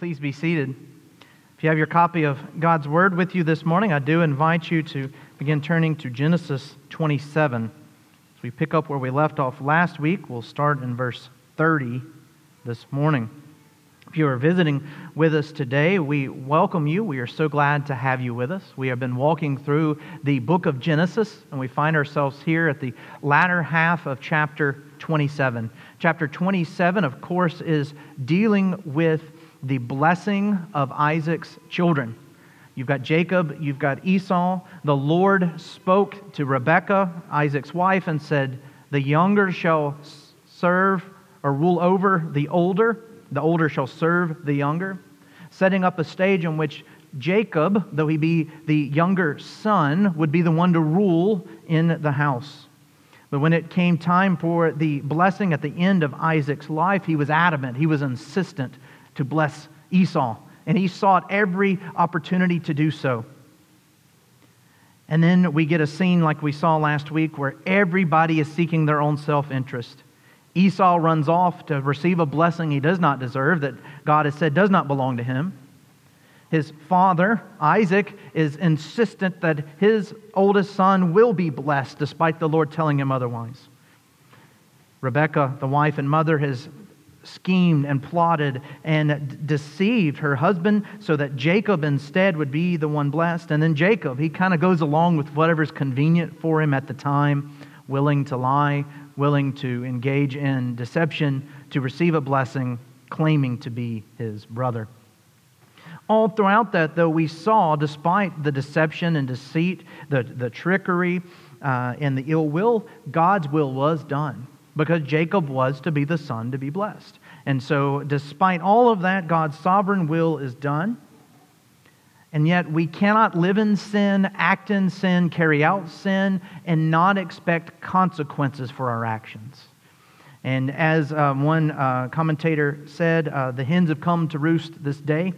Please be seated. If you have your copy of God's Word with you this morning, I do invite you to begin turning to Genesis 27. As we pick up where we left off last week, we'll start in verse 30 this morning. If you are visiting with us today, we welcome you. We are so glad to have you with us. We have been walking through the book of Genesis, and we find ourselves here at the latter half of chapter 27. Chapter 27, of course, is dealing with the blessing of Isaac's children. You've got Jacob, you've got Esau. The Lord spoke to Rebekah, Isaac's wife, and said, The younger shall serve or rule over the older, the older shall serve the younger, setting up a stage in which Jacob, though he be the younger son, would be the one to rule in the house. But when it came time for the blessing at the end of Isaac's life, he was adamant, he was insistent to bless Esau, and he sought every opportunity to do so. And then we get a scene like we saw last week where everybody is seeking their own self interest. Esau runs off to receive a blessing he does not deserve, that God has said does not belong to him. His father, Isaac, is insistent that his oldest son will be blessed, despite the Lord telling him otherwise. Rebekah, the wife and mother, has schemed and plotted and deceived her husband so that Jacob instead would be the one blessed. And then Jacob, he kind of goes along with whatever's convenient for him at the time, willing to lie, willing to engage in deception to receive a blessing, claiming to be his brother. All throughout that, though, we saw, despite the deception and deceit, the, the trickery, uh, and the ill will, God's will was done because Jacob was to be the son to be blessed. And so, despite all of that, God's sovereign will is done. And yet, we cannot live in sin, act in sin, carry out sin, and not expect consequences for our actions. And as uh, one uh, commentator said, uh, the hens have come to roost this day,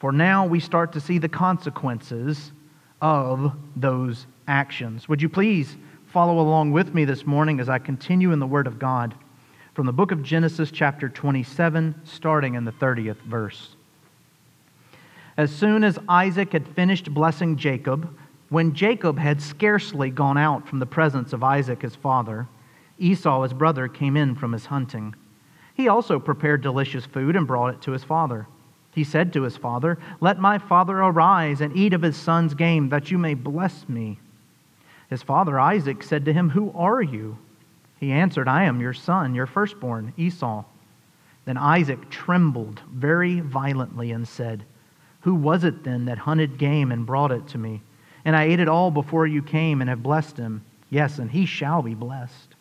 for now we start to see the consequences of those actions. Would you please follow along with me this morning as I continue in the Word of God from the book of Genesis, chapter 27, starting in the 30th verse. As soon as Isaac had finished blessing Jacob, when Jacob had scarcely gone out from the presence of Isaac his father, Esau his brother came in from his hunting. He also prepared delicious food and brought it to his father. He said to his father, Let my father arise and eat of his son's game, that you may bless me. His father Isaac said to him, Who are you? He answered, I am your son, your firstborn, Esau. Then Isaac trembled very violently and said, Who was it then that hunted game and brought it to me? And I ate it all before you came and have blessed him. Yes, and he shall be blessed.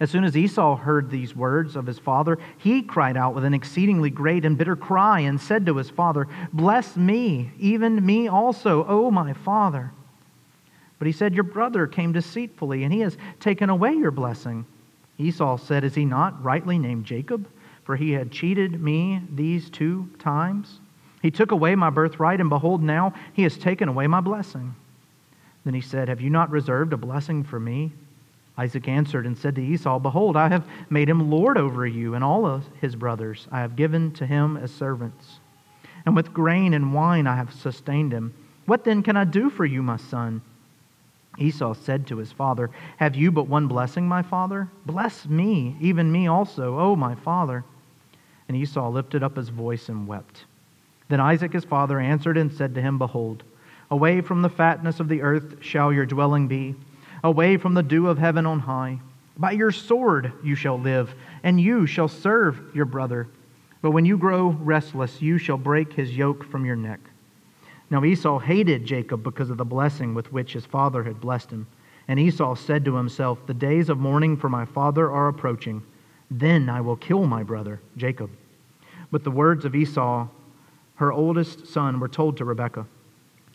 As soon as Esau heard these words of his father, he cried out with an exceedingly great and bitter cry and said to his father, Bless me, even me also, O my father. But he said, Your brother came deceitfully, and he has taken away your blessing. Esau said, Is he not rightly named Jacob? For he had cheated me these two times. He took away my birthright, and behold, now he has taken away my blessing. Then he said, Have you not reserved a blessing for me? Isaac answered and said to Esau, Behold, I have made him lord over you and all of his brothers. I have given to him as servants. And with grain and wine I have sustained him. What then can I do for you, my son? Esau said to his father, Have you but one blessing, my father? Bless me, even me also, O my father. And Esau lifted up his voice and wept. Then Isaac his father answered and said to him, Behold, away from the fatness of the earth shall your dwelling be, away from the dew of heaven on high. By your sword you shall live, and you shall serve your brother. But when you grow restless, you shall break his yoke from your neck. Now Esau hated Jacob because of the blessing with which his father had blessed him. And Esau said to himself, The days of mourning for my father are approaching. Then I will kill my brother, Jacob. But the words of Esau, her oldest son, were told to Rebekah.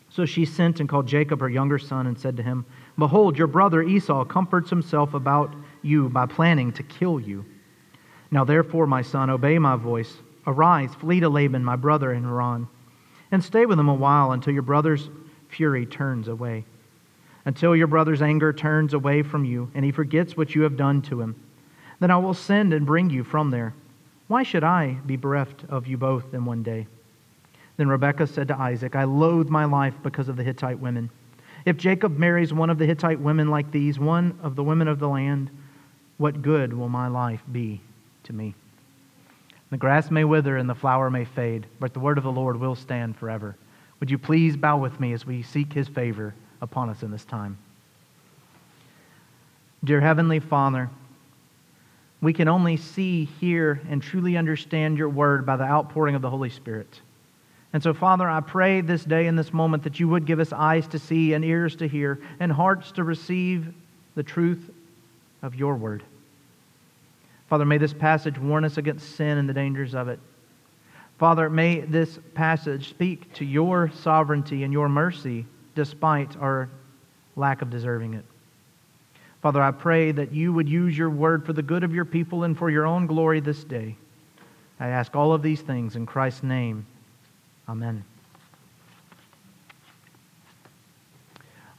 So she sent and called Jacob, her younger son, and said to him, Behold, your brother Esau comforts himself about you by planning to kill you. Now therefore, my son, obey my voice. Arise, flee to Laban, my brother in Haran and stay with him a while until your brother's fury turns away, until your brother's anger turns away from you, and he forgets what you have done to him. Then I will send and bring you from there. Why should I be bereft of you both in one day? Then Rebekah said to Isaac, I loathe my life because of the Hittite women. If Jacob marries one of the Hittite women like these, one of the women of the land, what good will my life be to me? The grass may wither and the flower may fade, but the word of the Lord will stand forever. Would you please bow with me as we seek his favor upon us in this time? Dear Heavenly Father, we can only see, hear, and truly understand your word by the outpouring of the Holy Spirit. And so, Father, I pray this day in this moment that you would give us eyes to see and ears to hear and hearts to receive the truth of your word. Father, may this passage warn us against sin and the dangers of it. Father, may this passage speak to your sovereignty and your mercy despite our lack of deserving it. Father, I pray that you would use your word for the good of your people and for your own glory this day. I ask all of these things in Christ's name. Amen.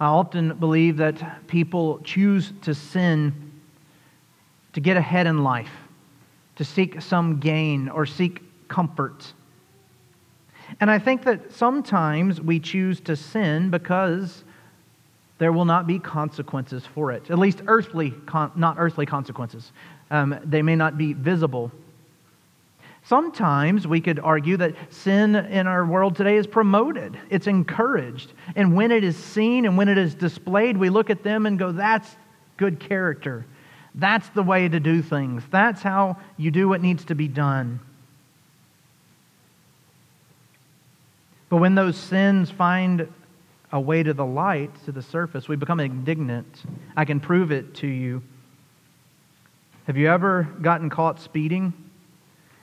I often believe that people choose to sin to get ahead in life, to seek some gain or seek comfort. And I think that sometimes we choose to sin because there will not be consequences for it, at least earthly, not earthly consequences. Um, they may not be visible. Sometimes we could argue that sin in our world today is promoted, it's encouraged. And when it is seen and when it is displayed, we look at them and go, that's good character. That's the way to do things. That's how you do what needs to be done. But when those sins find a way to the light, to the surface. We become indignant. I can prove it to you. Have you ever gotten caught speeding?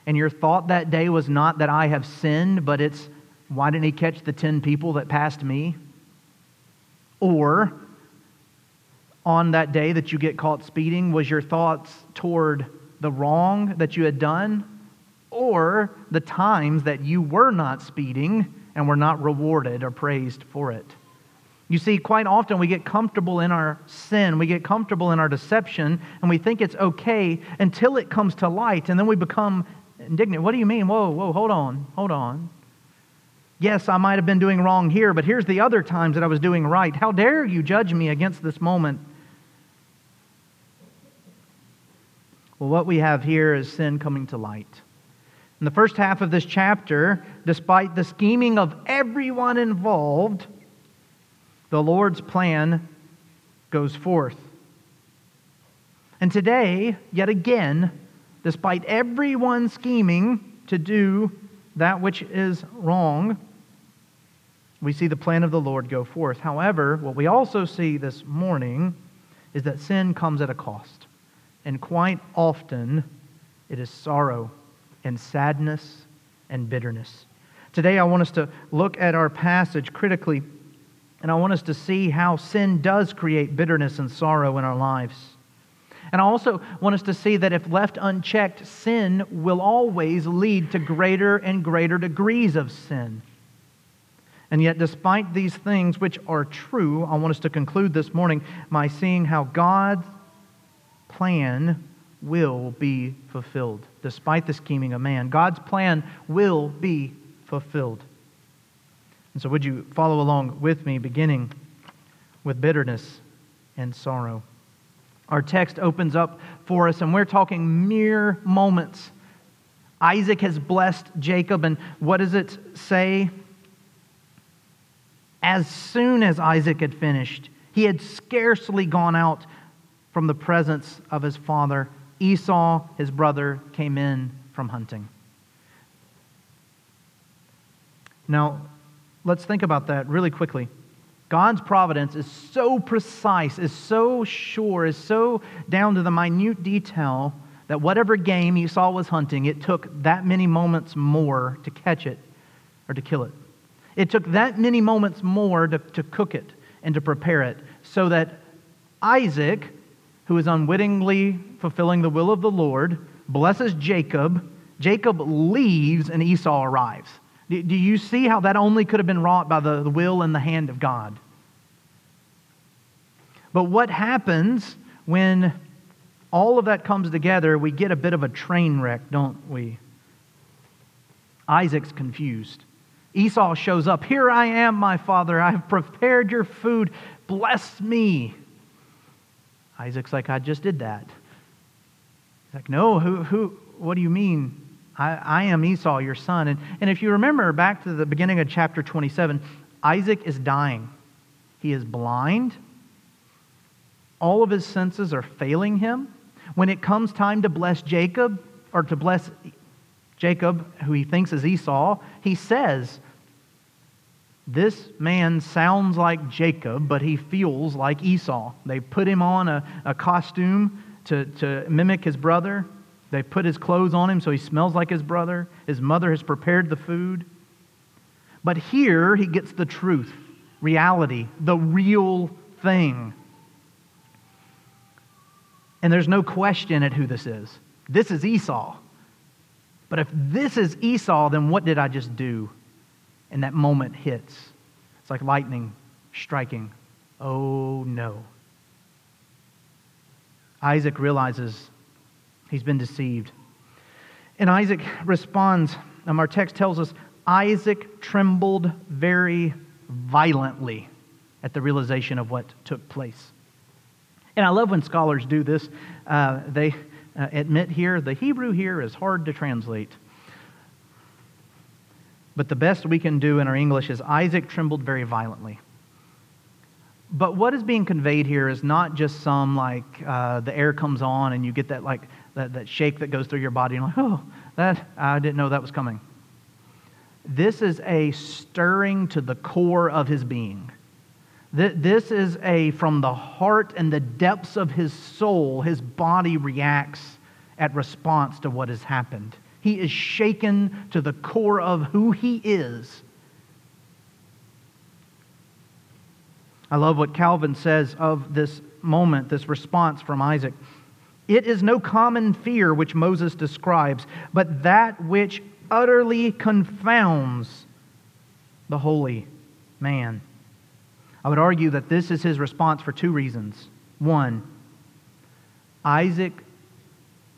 And your thought that day was not that I have sinned, but it's, why didn't he catch the 10 people that passed me? Or, on that day that you get caught speeding, was your thoughts toward the wrong that you had done? Or the times that you were not speeding and were not rewarded or praised for it? You see, quite often we get comfortable in our sin, we get comfortable in our deception, and we think it's okay until it comes to light, and then we become indignant. What do you mean? Whoa, whoa, hold on, hold on. Yes, I might have been doing wrong here, but here's the other times that I was doing right. How dare you judge me against this moment? Well, what we have here is sin coming to light. In the first half of this chapter, despite the scheming of everyone involved, the Lord's plan goes forth. And today, yet again, despite everyone scheming to do that which is wrong, we see the plan of the Lord go forth. However, what we also see this morning is that sin comes at a cost. And quite often, it is sorrow and sadness and bitterness. Today, I want us to look at our passage critically and I want us to see how sin does create bitterness and sorrow in our lives. And I also want us to see that if left unchecked, sin will always lead to greater and greater degrees of sin. And yet, despite these things which are true, I want us to conclude this morning by seeing how God's plan will be fulfilled. Despite the scheming of man, God's plan will be fulfilled. And so, would you follow along with me, beginning with bitterness and sorrow? Our text opens up for us, and we're talking mere moments. Isaac has blessed Jacob, and what does it say? As soon as Isaac had finished, he had scarcely gone out from the presence of his father. Esau, his brother, came in from hunting. Now, let's think about that really quickly. God's providence is so precise, is so sure, is so down to the minute detail that whatever game Esau was hunting, it took that many moments more to catch it or to kill it. It took that many moments more to, to cook it and to prepare it so that Isaac, who is unwittingly fulfilling the will of the Lord, blesses Jacob. Jacob leaves and Esau arrives. Do you see how that only could have been wrought by the will and the hand of God? But what happens when all of that comes together? We get a bit of a train wreck, don't we? Isaac's confused. Esau shows up. Here I am, my father. I have prepared your food. Bless me. Isaac's like, I just did that. He's like, no, who, who, what do you mean? I, I am Esau, your son. And, and if you remember back to the beginning of chapter 27, Isaac is dying. He is blind. All of his senses are failing him. When it comes time to bless Jacob, or to bless Jacob, who he thinks is Esau, he says, This man sounds like Jacob, but he feels like Esau. They put him on a, a costume to, to mimic his brother. They put his clothes on him so he smells like his brother. His mother has prepared the food. But here he gets the truth, reality, the real thing. And there's no question at who this is. This is Esau. But if this is Esau, then what did I just do? And that moment hits. It's like lightning striking. Oh no. Isaac realizes he's been deceived. And Isaac responds. Our text tells us Isaac trembled very violently at the realization of what took place. And I love when scholars do this. Uh, they uh, admit here the Hebrew here is hard to translate. But the best we can do in our English is Isaac trembled very violently. But what is being conveyed here is not just some like uh, the air comes on and you get that like that, that shake that goes through your body and like, oh, that I didn't know that was coming. This is a stirring to the core of his being. This is a, from the heart and the depths of his soul, his body reacts at response to what has happened. He is shaken to the core of who he is. I love what Calvin says of this moment, this response from Isaac. It is no common fear which Moses describes, but that which utterly confounds the holy man. I would argue that this is his response for two reasons. One, Isaac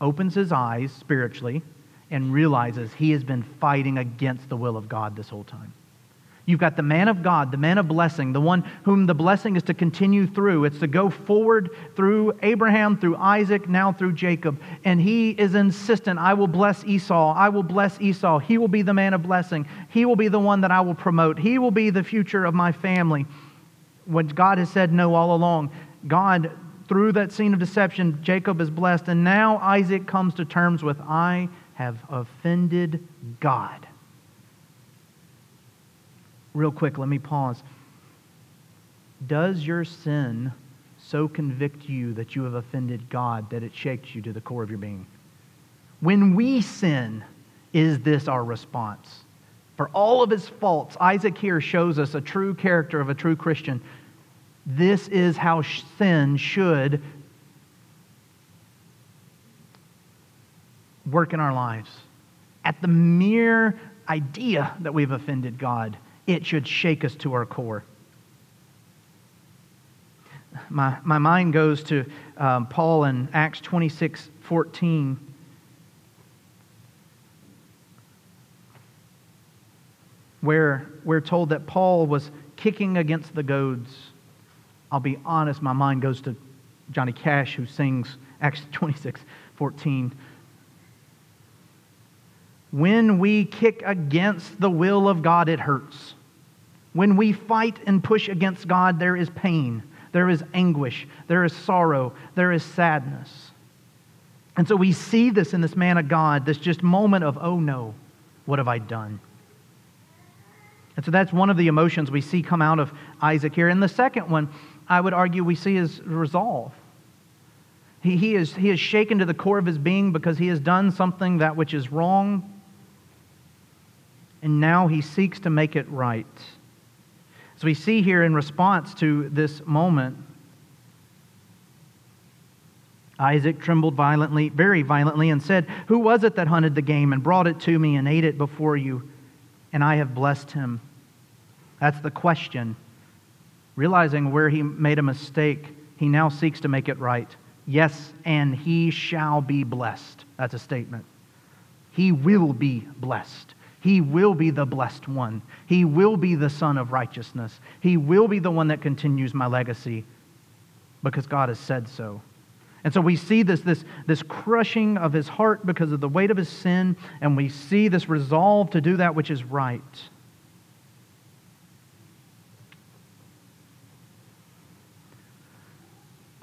opens his eyes spiritually and realizes he has been fighting against the will of God this whole time. You've got the man of God, the man of blessing, the one whom the blessing is to continue through. It's to go forward through Abraham, through Isaac, now through Jacob. And he is insistent I will bless Esau. I will bless Esau. He will be the man of blessing. He will be the one that I will promote. He will be the future of my family when God has said no all along. God, through that scene of deception, Jacob is blessed, and now Isaac comes to terms with, I have offended God. Real quick, let me pause. Does your sin so convict you that you have offended God that it shakes you to the core of your being? When we sin, is this our response? For all of his faults, Isaac here shows us a true character of a true Christian. This is how sin should work in our lives. At the mere idea that we've offended God, it should shake us to our core. My, my mind goes to um, Paul in Acts 26 14. where we're told that Paul was kicking against the goads. I'll be honest, my mind goes to Johnny Cash, who sings Acts 26 14. When we kick against the will of God, it hurts. When we fight and push against God, there is pain, there is anguish, there is sorrow, there is sadness. And so we see this in this man of God, this just moment of, oh no, what have I done? And so that's one of the emotions we see come out of Isaac here. And the second one, I would argue, we see is resolve. He, he, is, he is shaken to the core of his being because he has done something that which is wrong, and now he seeks to make it right. So we see here in response to this moment, Isaac trembled violently, very violently, and said, Who was it that hunted the game and brought it to me and ate it before you? And I have blessed him. That's the question. Realizing where he made a mistake, he now seeks to make it right. Yes, and he shall be blessed. That's a statement. He will be blessed. He will be the blessed one. He will be the son of righteousness. He will be the one that continues my legacy because God has said so. And so we see this, this, this crushing of his heart because of the weight of his sin, and we see this resolve to do that which is right.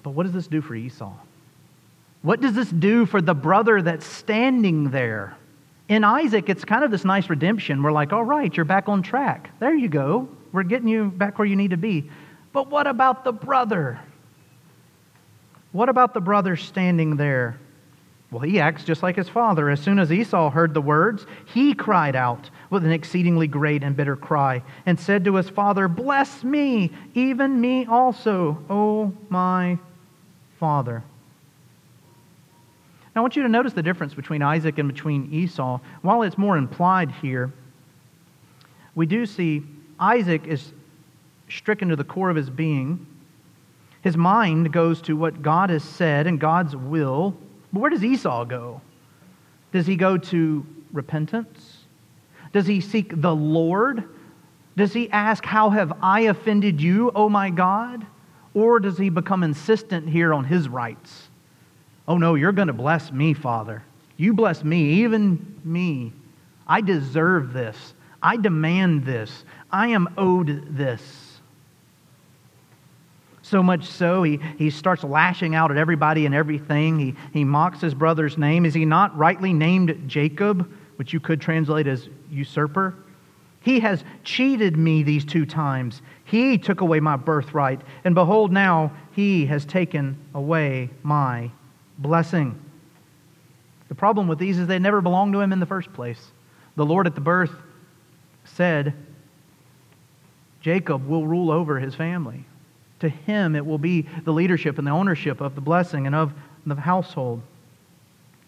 But what does this do for Esau? What does this do for the brother that's standing there? In Isaac, it's kind of this nice redemption. We're like, all right, you're back on track. There you go. We're getting you back where you need to be. But what about the brother? What about the brother standing there? Well, he acts just like his father. As soon as Esau heard the words, he cried out with an exceedingly great and bitter cry and said to his father, Bless me, even me also, O my father. Now, I want you to notice the difference between Isaac and between Esau. While it's more implied here, we do see Isaac is stricken to the core of his being his mind goes to what God has said and God's will. But where does Esau go? Does he go to repentance? Does he seek the Lord? Does he ask, How have I offended you, O my God? Or does he become insistent here on his rights? Oh no, you're going to bless me, Father. You bless me, even me. I deserve this. I demand this. I am owed this. So much so, he, he starts lashing out at everybody and everything. He, he mocks his brother's name. Is he not rightly named Jacob, which you could translate as usurper? He has cheated me these two times. He took away my birthright. And behold, now he has taken away my blessing. The problem with these is they never belonged to him in the first place. The Lord at the birth said, Jacob will rule over his family. To him, it will be the leadership and the ownership of the blessing and of the household.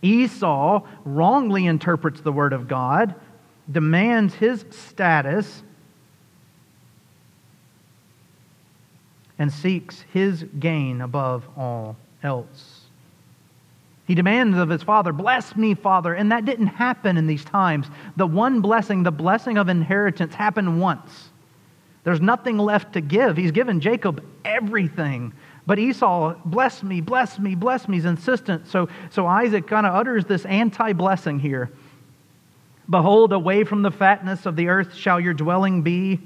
Esau wrongly interprets the word of God, demands his status, and seeks his gain above all else. He demands of his father, Bless me, Father. And that didn't happen in these times. The one blessing, the blessing of inheritance, happened once. There's nothing left to give. He's given Jacob everything. But Esau, bless me, bless me, bless me, is insistent. So, so Isaac kind of utters this anti blessing here. Behold, away from the fatness of the earth shall your dwelling be.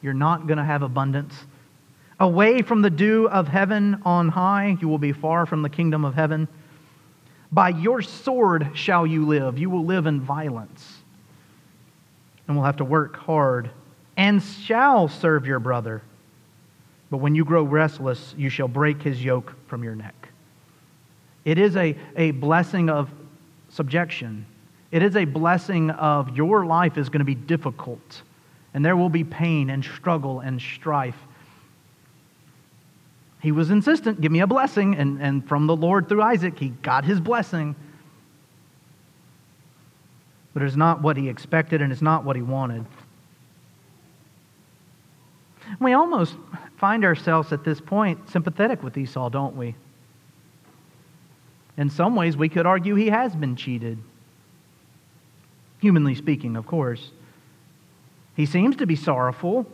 You're not going to have abundance. Away from the dew of heaven on high, you will be far from the kingdom of heaven. By your sword shall you live. You will live in violence. And will have to work hard and shall serve your brother. But when you grow restless, you shall break his yoke from your neck. It is a, a blessing of subjection. It is a blessing of your life is going to be difficult, and there will be pain and struggle and strife. He was insistent, give me a blessing, and, and from the Lord through Isaac, he got his blessing. But it's not what he expected, and it's not what he wanted. We almost find ourselves at this point sympathetic with Esau, don't we? In some ways, we could argue he has been cheated. Humanly speaking, of course. He seems to be sorrowful.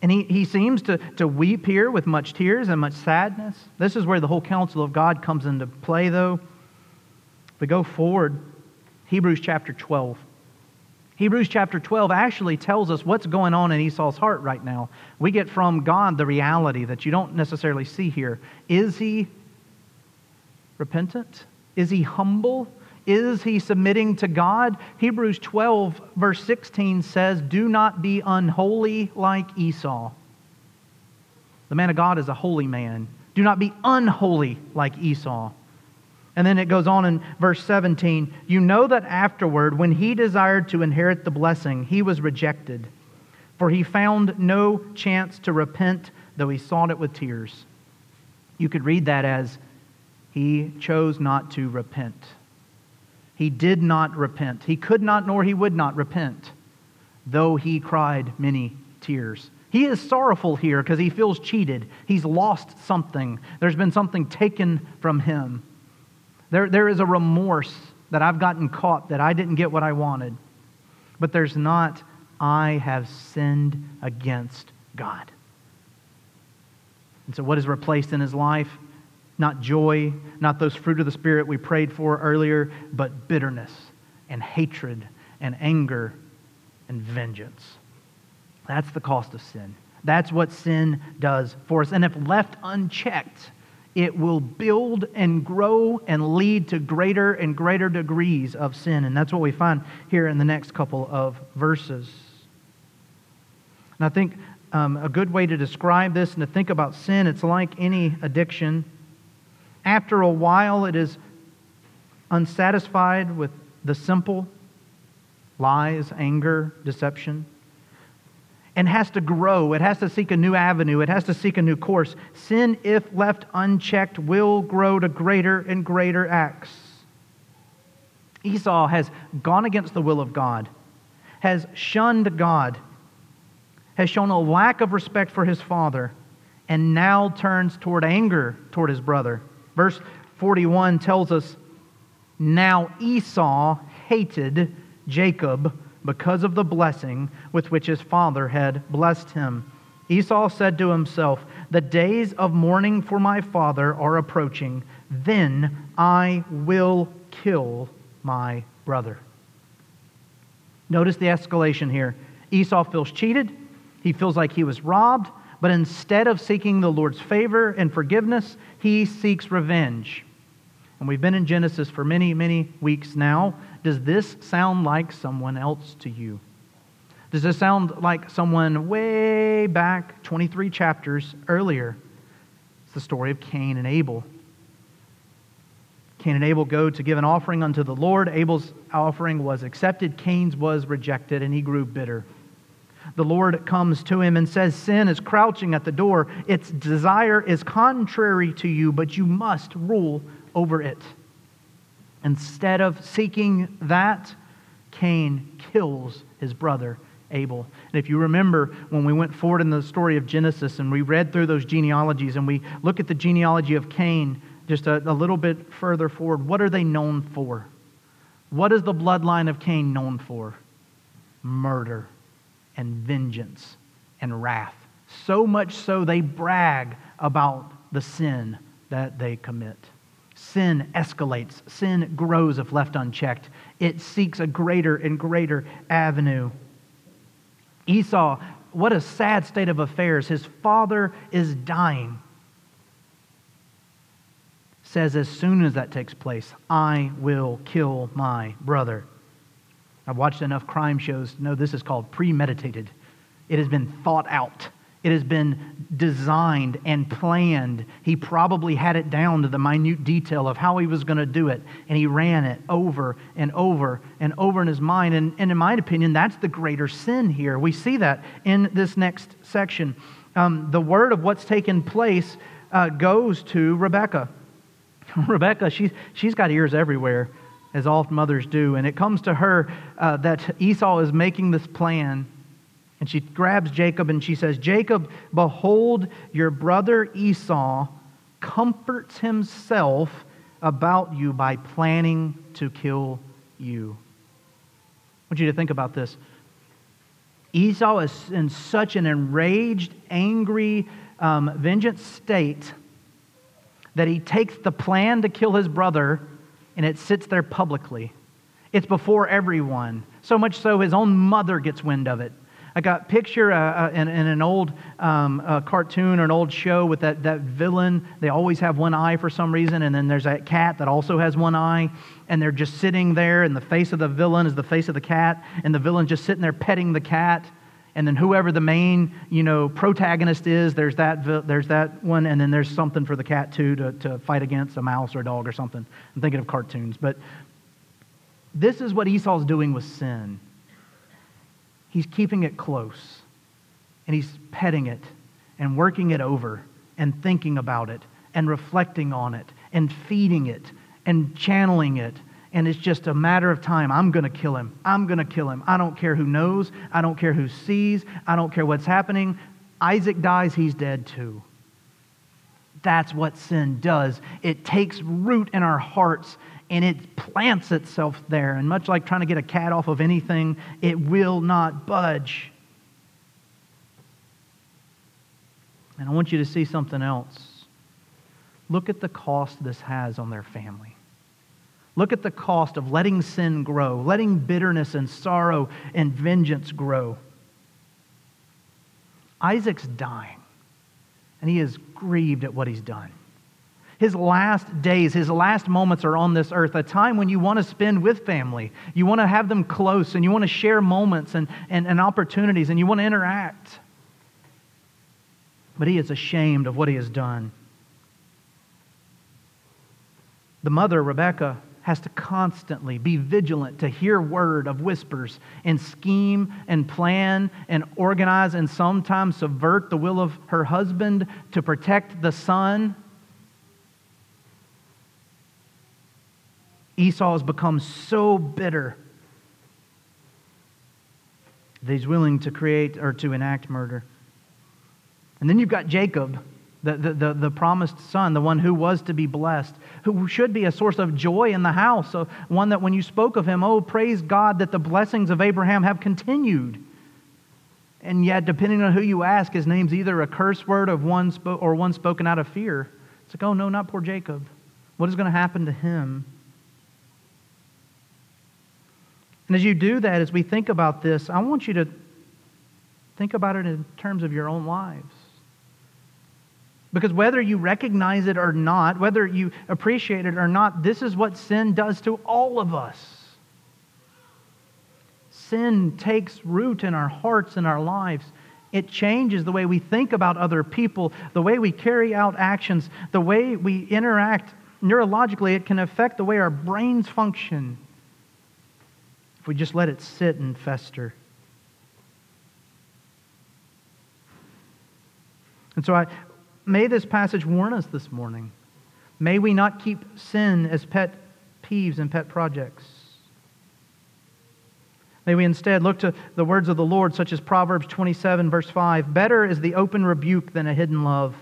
And he, he seems to, to weep here with much tears and much sadness. This is where the whole counsel of God comes into play, though. We go forward, Hebrews chapter 12. Hebrews chapter 12 actually tells us what's going on in Esau's heart right now. We get from God the reality that you don't necessarily see here. Is he repentant? Is he humble? Is he submitting to God? Hebrews 12, verse 16 says, Do not be unholy like Esau. The man of God is a holy man. Do not be unholy like Esau. And then it goes on in verse 17 You know that afterward, when he desired to inherit the blessing, he was rejected, for he found no chance to repent, though he sought it with tears. You could read that as he chose not to repent. He did not repent. He could not, nor he would not repent, though he cried many tears. He is sorrowful here because he feels cheated. He's lost something. There's been something taken from him. There, there is a remorse that I've gotten caught, that I didn't get what I wanted. But there's not, I have sinned against God. And so, what is replaced in his life? Not joy, not those fruit of the Spirit we prayed for earlier, but bitterness and hatred and anger and vengeance. That's the cost of sin. That's what sin does for us. And if left unchecked, it will build and grow and lead to greater and greater degrees of sin. And that's what we find here in the next couple of verses. And I think um, a good way to describe this and to think about sin, it's like any addiction. After a while, it is unsatisfied with the simple lies, anger, deception and has to grow. It has to seek a new avenue. It has to seek a new course. Sin, if left unchecked, will grow to greater and greater acts. Esau has gone against the will of God, has shunned God, has shown a lack of respect for his father, and now turns toward anger toward his brother. Verse 41 tells us now Esau hated Jacob because of the blessing with which his father had blessed him. Esau said to himself, The days of mourning for my father are approaching. Then I will kill my brother. Notice the escalation here. Esau feels cheated. He feels like he was robbed. But instead of seeking the Lord's favor and forgiveness, he seeks revenge. And we've been in Genesis for many, many weeks now. Does this sound like someone else to you? Does this sound like someone way back 23 chapters earlier? It's the story of Cain and Abel. Cain and Abel go to give an offering unto the Lord. Abel's offering was accepted, Cain's was rejected, and he grew bitter. The Lord comes to him and says, Sin is crouching at the door. Its desire is contrary to you, but you must rule over it. Instead of seeking that, Cain kills his brother Abel. And if you remember when we went forward in the story of Genesis and we read through those genealogies and we look at the genealogy of Cain just a, a little bit further forward, what are they known for? What is the bloodline of Cain known for? Murder and vengeance and wrath. So much so they brag about the sin that they commit. Sin escalates, sin grows if left unchecked. It seeks a greater and greater avenue. Esau, what a sad state of affairs. His father is dying. Says, as soon as that takes place, I will kill my brother. I've watched enough crime shows to know this is called premeditated. It has been thought out. It has been designed and planned. He probably had it down to the minute detail of how he was going to do it, and he ran it over and over and over in his mind. And, and in my opinion, that's the greater sin here. We see that in this next section. Um, the word of what's taken place uh, goes to Rebecca. Rebecca, she's, she's got ears everywhere, as all mothers do, and it comes to her uh, that Esau is making this plan and she grabs Jacob and she says, Jacob, behold, your brother Esau comforts himself about you by planning to kill you. I want you to think about this. Esau is in such an enraged, angry, um, vengeance state that he takes the plan to kill his brother and it sits there publicly. It's before everyone. So much so his own mother gets wind of it. I got picture uh, uh, in, in, an old um, uh, cartoon or an old show with that, that villain. They always have one eye for some reason, and then there's that cat that also has one eye, and they're just sitting there, and the face of the villain is the face of the cat, and the villain's just sitting there petting the cat. And then whoever the main, you know, protagonist is, there's that, there's that one, and then there's something for the cat too to, to fight against a mouse or a dog or something. I'm thinking of cartoons, but this is what Esau's doing with sin. He's keeping it close and he's petting it and working it over and thinking about it and reflecting on it and feeding it and channeling it. And it's just a matter of time. I'm going to kill him. I'm going to kill him. I don't care who knows. I don't care who sees. I don't care what's happening. Isaac dies, he's dead too. That's what sin does. It takes root in our hearts and it plants itself there. And much like trying to get a cat off of anything, it will not budge. And I want you to see something else. Look at the cost this has on their family. Look at the cost of letting sin grow, letting bitterness and sorrow and vengeance grow. Isaac's dying, and he is grieved at what he's done. His last days, his last moments are on this earth, a time when you want to spend with family. You want to have them close, and you want to share moments and, and, and opportunities, and you want to interact. But he is ashamed of what he has done. The mother, Rebecca, has to constantly be vigilant to hear word of whispers and scheme and plan and organize and sometimes subvert the will of her husband to protect the son. Esau has become so bitter that he's willing to create or to enact murder. And then you've got Jacob the, the, the, the, promised son, the one who was to be blessed, who should be a source of joy in the house, so one that when you spoke of him, oh, praise God that the blessings of Abraham have continued. And yet, depending on who you ask, his name's either a curse word of one spo- or one spoken out of fear. It's like, oh, no, not poor Jacob. What is going to happen to him? And as you do that, as we think about this, I want you to think about it in terms of your own lives. Because whether you recognize it or not, whether you appreciate it or not, this is what sin does to all of us. Sin takes root in our hearts and our lives. It changes the way we think about other people, the way we carry out actions, the way we interact neurologically. It can affect the way our brains function if we just let it sit and fester. And so I, May this passage warn us this morning. May we not keep sin as pet peeves and pet projects. May we instead look to the words of the Lord, such as Proverbs 27, verse 5. Better is the open rebuke than a hidden love.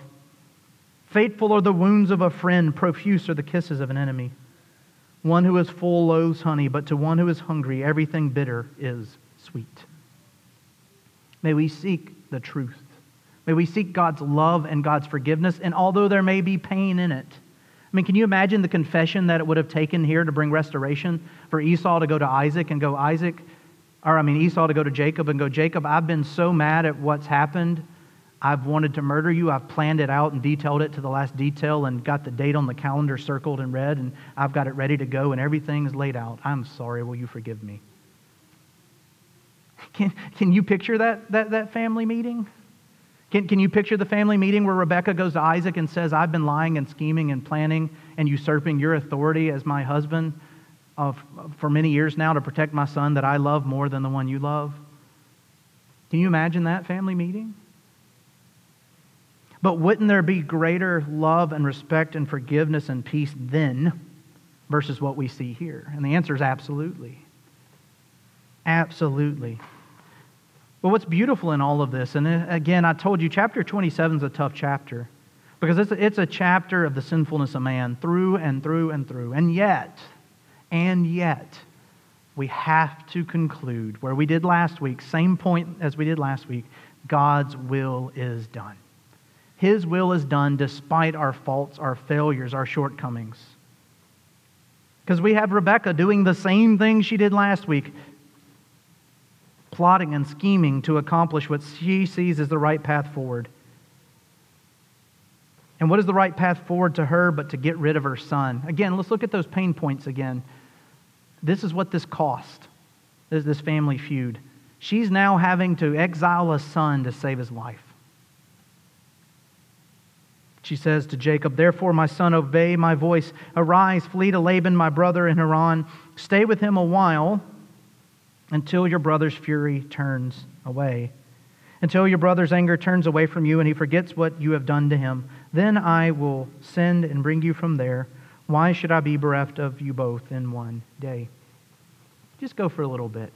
Faithful are the wounds of a friend, profuse are the kisses of an enemy. One who is full loathes honey, but to one who is hungry, everything bitter is sweet. May we seek the truth. May we seek God's love and God's forgiveness, and although there may be pain in it. I mean, can you imagine the confession that it would have taken here to bring restoration for Esau to go to Isaac and go, Isaac, or I mean, Esau to go to Jacob and go, Jacob, I've been so mad at what's happened. I've wanted to murder you. I've planned it out and detailed it to the last detail and got the date on the calendar circled in red, and I've got it ready to go, and everything's laid out. I'm sorry. Will you forgive me? Can, can you picture that, that, that family meeting? Can, can you picture the family meeting where Rebecca goes to Isaac and says, I've been lying and scheming and planning and usurping your authority as my husband of, for many years now to protect my son that I love more than the one you love? Can you imagine that family meeting? But wouldn't there be greater love and respect and forgiveness and peace then versus what we see here? And the answer is absolutely. Absolutely. But what's beautiful in all of this, and uh, again, I told you, chapter 27 is a tough chapter because it's a, it's a chapter of the sinfulness of man through and through and through. And yet, and yet, we have to conclude where we did last week, same point as we did last week God's will is done. His will is done despite our faults, our failures, our shortcomings. Because we have Rebecca doing the same thing she did last week, plotting and scheming to accomplish what she sees as the right path forward. And what is the right path forward to her but to get rid of her son? Again, let's look at those pain points again. This is what this cost, this, this family feud. She's now having to exile a son to save his life. She says to Jacob, Therefore, my son, obey my voice. Arise, flee to Laban, my brother in Haran. Stay with him a while until your brother's fury turns away. Until your brother's anger turns away from you and he forgets what you have done to him. Then I will send and bring you from there. Why should I be bereft of you both in one day? Just go for a little bit.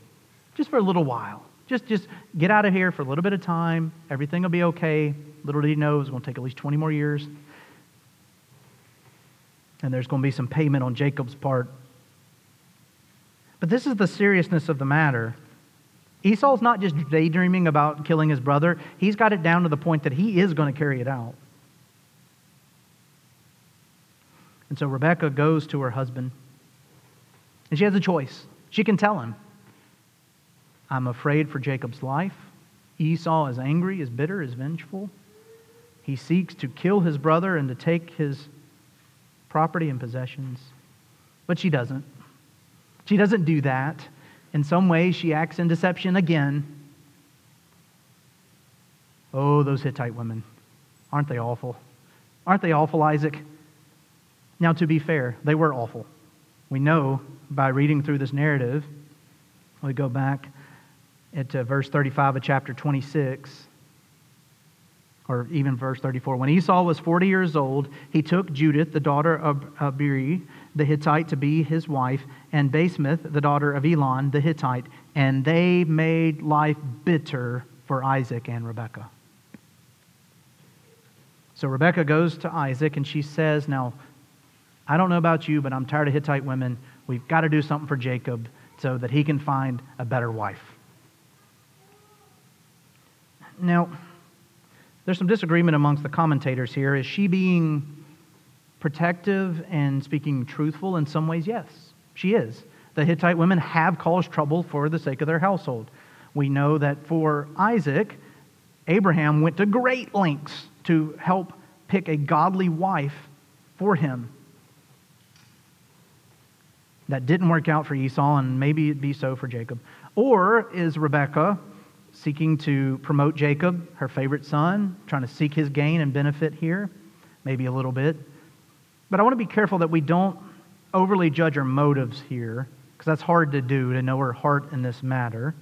Just for a little while. Just, just get out of here for a little bit of time. Everything will be okay. Little did he know it was going to take at least 20 more years. And there's going to be some payment on Jacob's part. But this is the seriousness of the matter. Esau's not just daydreaming about killing his brother, he's got it down to the point that he is going to carry it out. And so Rebecca goes to her husband, and she has a choice. She can tell him, I'm afraid for Jacob's life. Esau is angry, is bitter, is vengeful. He seeks to kill his brother and to take his property and possessions. But she doesn't. She doesn't do that. In some ways, she acts in deception again. Oh, those Hittite women. Aren't they awful? Aren't they awful, Isaac? Now, to be fair, they were awful. We know by reading through this narrative, we go back at uh, verse 35 of chapter 26, or even verse 34. When Esau was 40 years old, he took Judith, the daughter of, of Beeri, the Hittite, to be his wife, and Basemath, the daughter of Elon, the Hittite, and they made life bitter for Isaac and Rebekah. So Rebekah goes to Isaac and she says, Now, I don't know about you, but I'm tired of Hittite women. We've got to do something for Jacob so that he can find a better wife. Now, there's some disagreement amongst the commentators here. Is she being protective and speaking truthful? In some ways, yes, she is. The Hittite women have caused trouble for the sake of their household. We know that for Isaac, Abraham went to great lengths to help pick a godly wife for him. That didn't work out for Esau, and maybe it'd be so for Jacob. Or is Rebekah seeking to promote Jacob, her favorite son, trying to seek his gain and benefit here, maybe a little bit. But I want to be careful that we don't overly judge her motives here, because that's hard to do, to know her heart in this matter.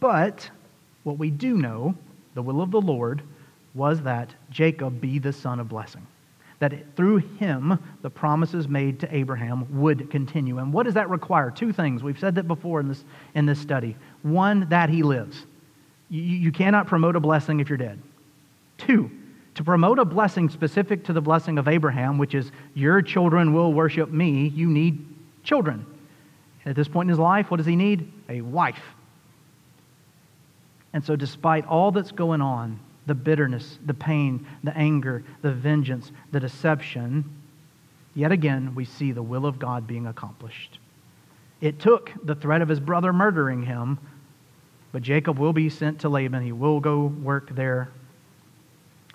But what we do know, the will of the Lord, was that Jacob be the son of blessing that through him the promises made to Abraham would continue. And what does that require? Two things. We've said that before in this, in this study. One, that he lives. You, you cannot promote a blessing if you're dead. Two, to promote a blessing specific to the blessing of Abraham, which is your children will worship me, you need children. At this point in his life, what does he need? A wife. And so, despite all that's going on, the bitterness, the pain, the anger, the vengeance, the deception, yet again we see the will of God being accomplished. It took the threat of his brother murdering him, but Jacob will be sent to Laban. He will go work there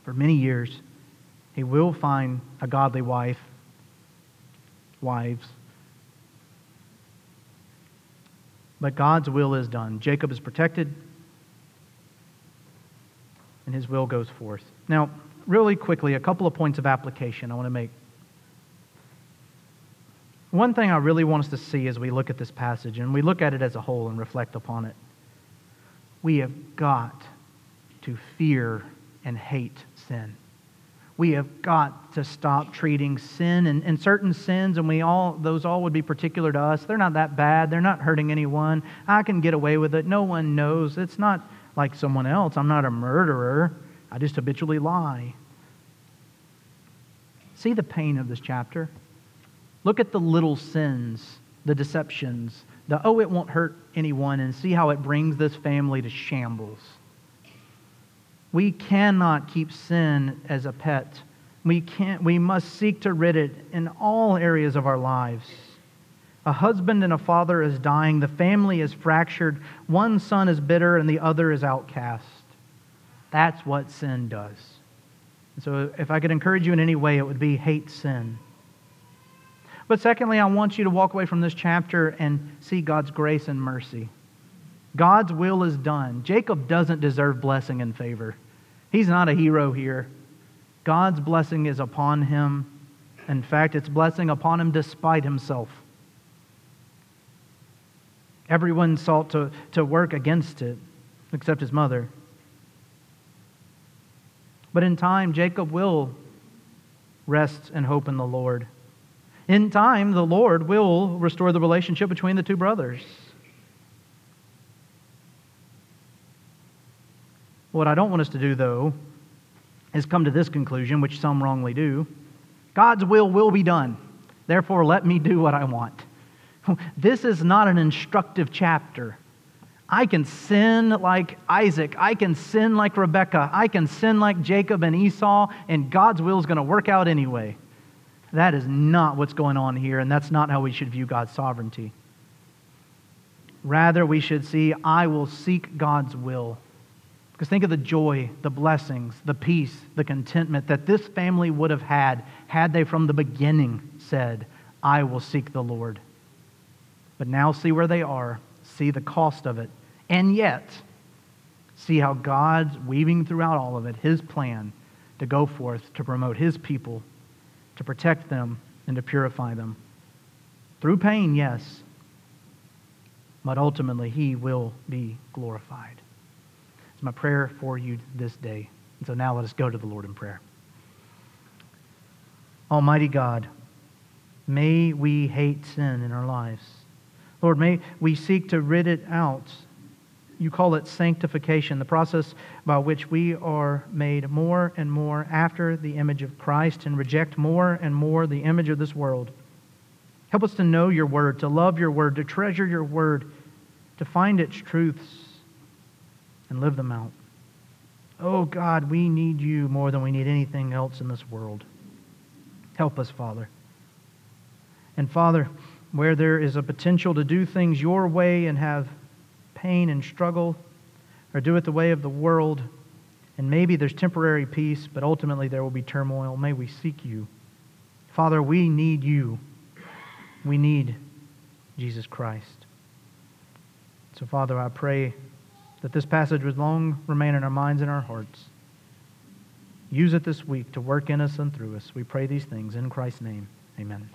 for many years. He will find a godly wife, wives. But God's will is done. Jacob is protected and his will goes forth. Now, really quickly, a couple of points of application I want to make. One thing I really want us to see as we look at this passage and we look at it as a whole and reflect upon it, we have got to fear and hate sin. We have got to stop treating sin and, and certain sins, and we all those all would be particular to us. They're not that bad. They're not hurting anyone. I can get away with it. No one knows. It's not like someone else. I'm not a murderer. I just habitually lie. See the pain of this chapter. Look at the little sins, the deceptions, the oh, it won't hurt anyone, and see how it brings this family to shambles. We cannot keep sin as a pet. We, can't, we must seek to rid it in all areas of our lives. A husband and a father is dying. The family is fractured. One son is bitter and the other is outcast. That's what sin does. So, if I could encourage you in any way, it would be hate sin. But secondly, I want you to walk away from this chapter and see God's grace and mercy. God's will is done. Jacob doesn't deserve blessing and favor. He's not a hero here. God's blessing is upon him. In fact, it's blessing upon him despite himself. Everyone sought to, to work against it, except his mother. But in time, Jacob will rest and hope in the Lord. In time, the Lord will restore the relationship between the two brothers. What I don't want us to do, though, is come to this conclusion, which some wrongly do God's will will be done. Therefore, let me do what I want. This is not an instructive chapter. I can sin like Isaac. I can sin like Rebekah. I can sin like Jacob and Esau, and God's will is going to work out anyway. That is not what's going on here, and that's not how we should view God's sovereignty. Rather, we should see, I will seek God's will. Because think of the joy, the blessings, the peace, the contentment that this family would have had had they from the beginning said, I will seek the Lord. But now see where they are, see the cost of it, and yet see how God's weaving throughout all of it his plan to go forth to promote his people, to protect them, and to purify them. Through pain, yes, but ultimately he will be glorified. It's my prayer for you this day. And so now let us go to the Lord in prayer. Almighty God, may we hate sin in our lives. Lord, may we seek to rid it out. You call it sanctification, the process by which we are made more and more after the image of Christ and reject more and more the image of this world. Help us to know your word, to love your word, to treasure your word, to find its truths and live them out. Oh God, we need you more than we need anything else in this world. Help us, Father. And Father, where there is a potential to do things your way and have pain and struggle, or do it the way of the world, and maybe there's temporary peace, but ultimately there will be turmoil, may we seek you. Father, we need you. We need Jesus Christ. So, Father, I pray that this passage would long remain in our minds and our hearts. Use it this week to work in us and through us. We pray these things in Christ's name. Amen.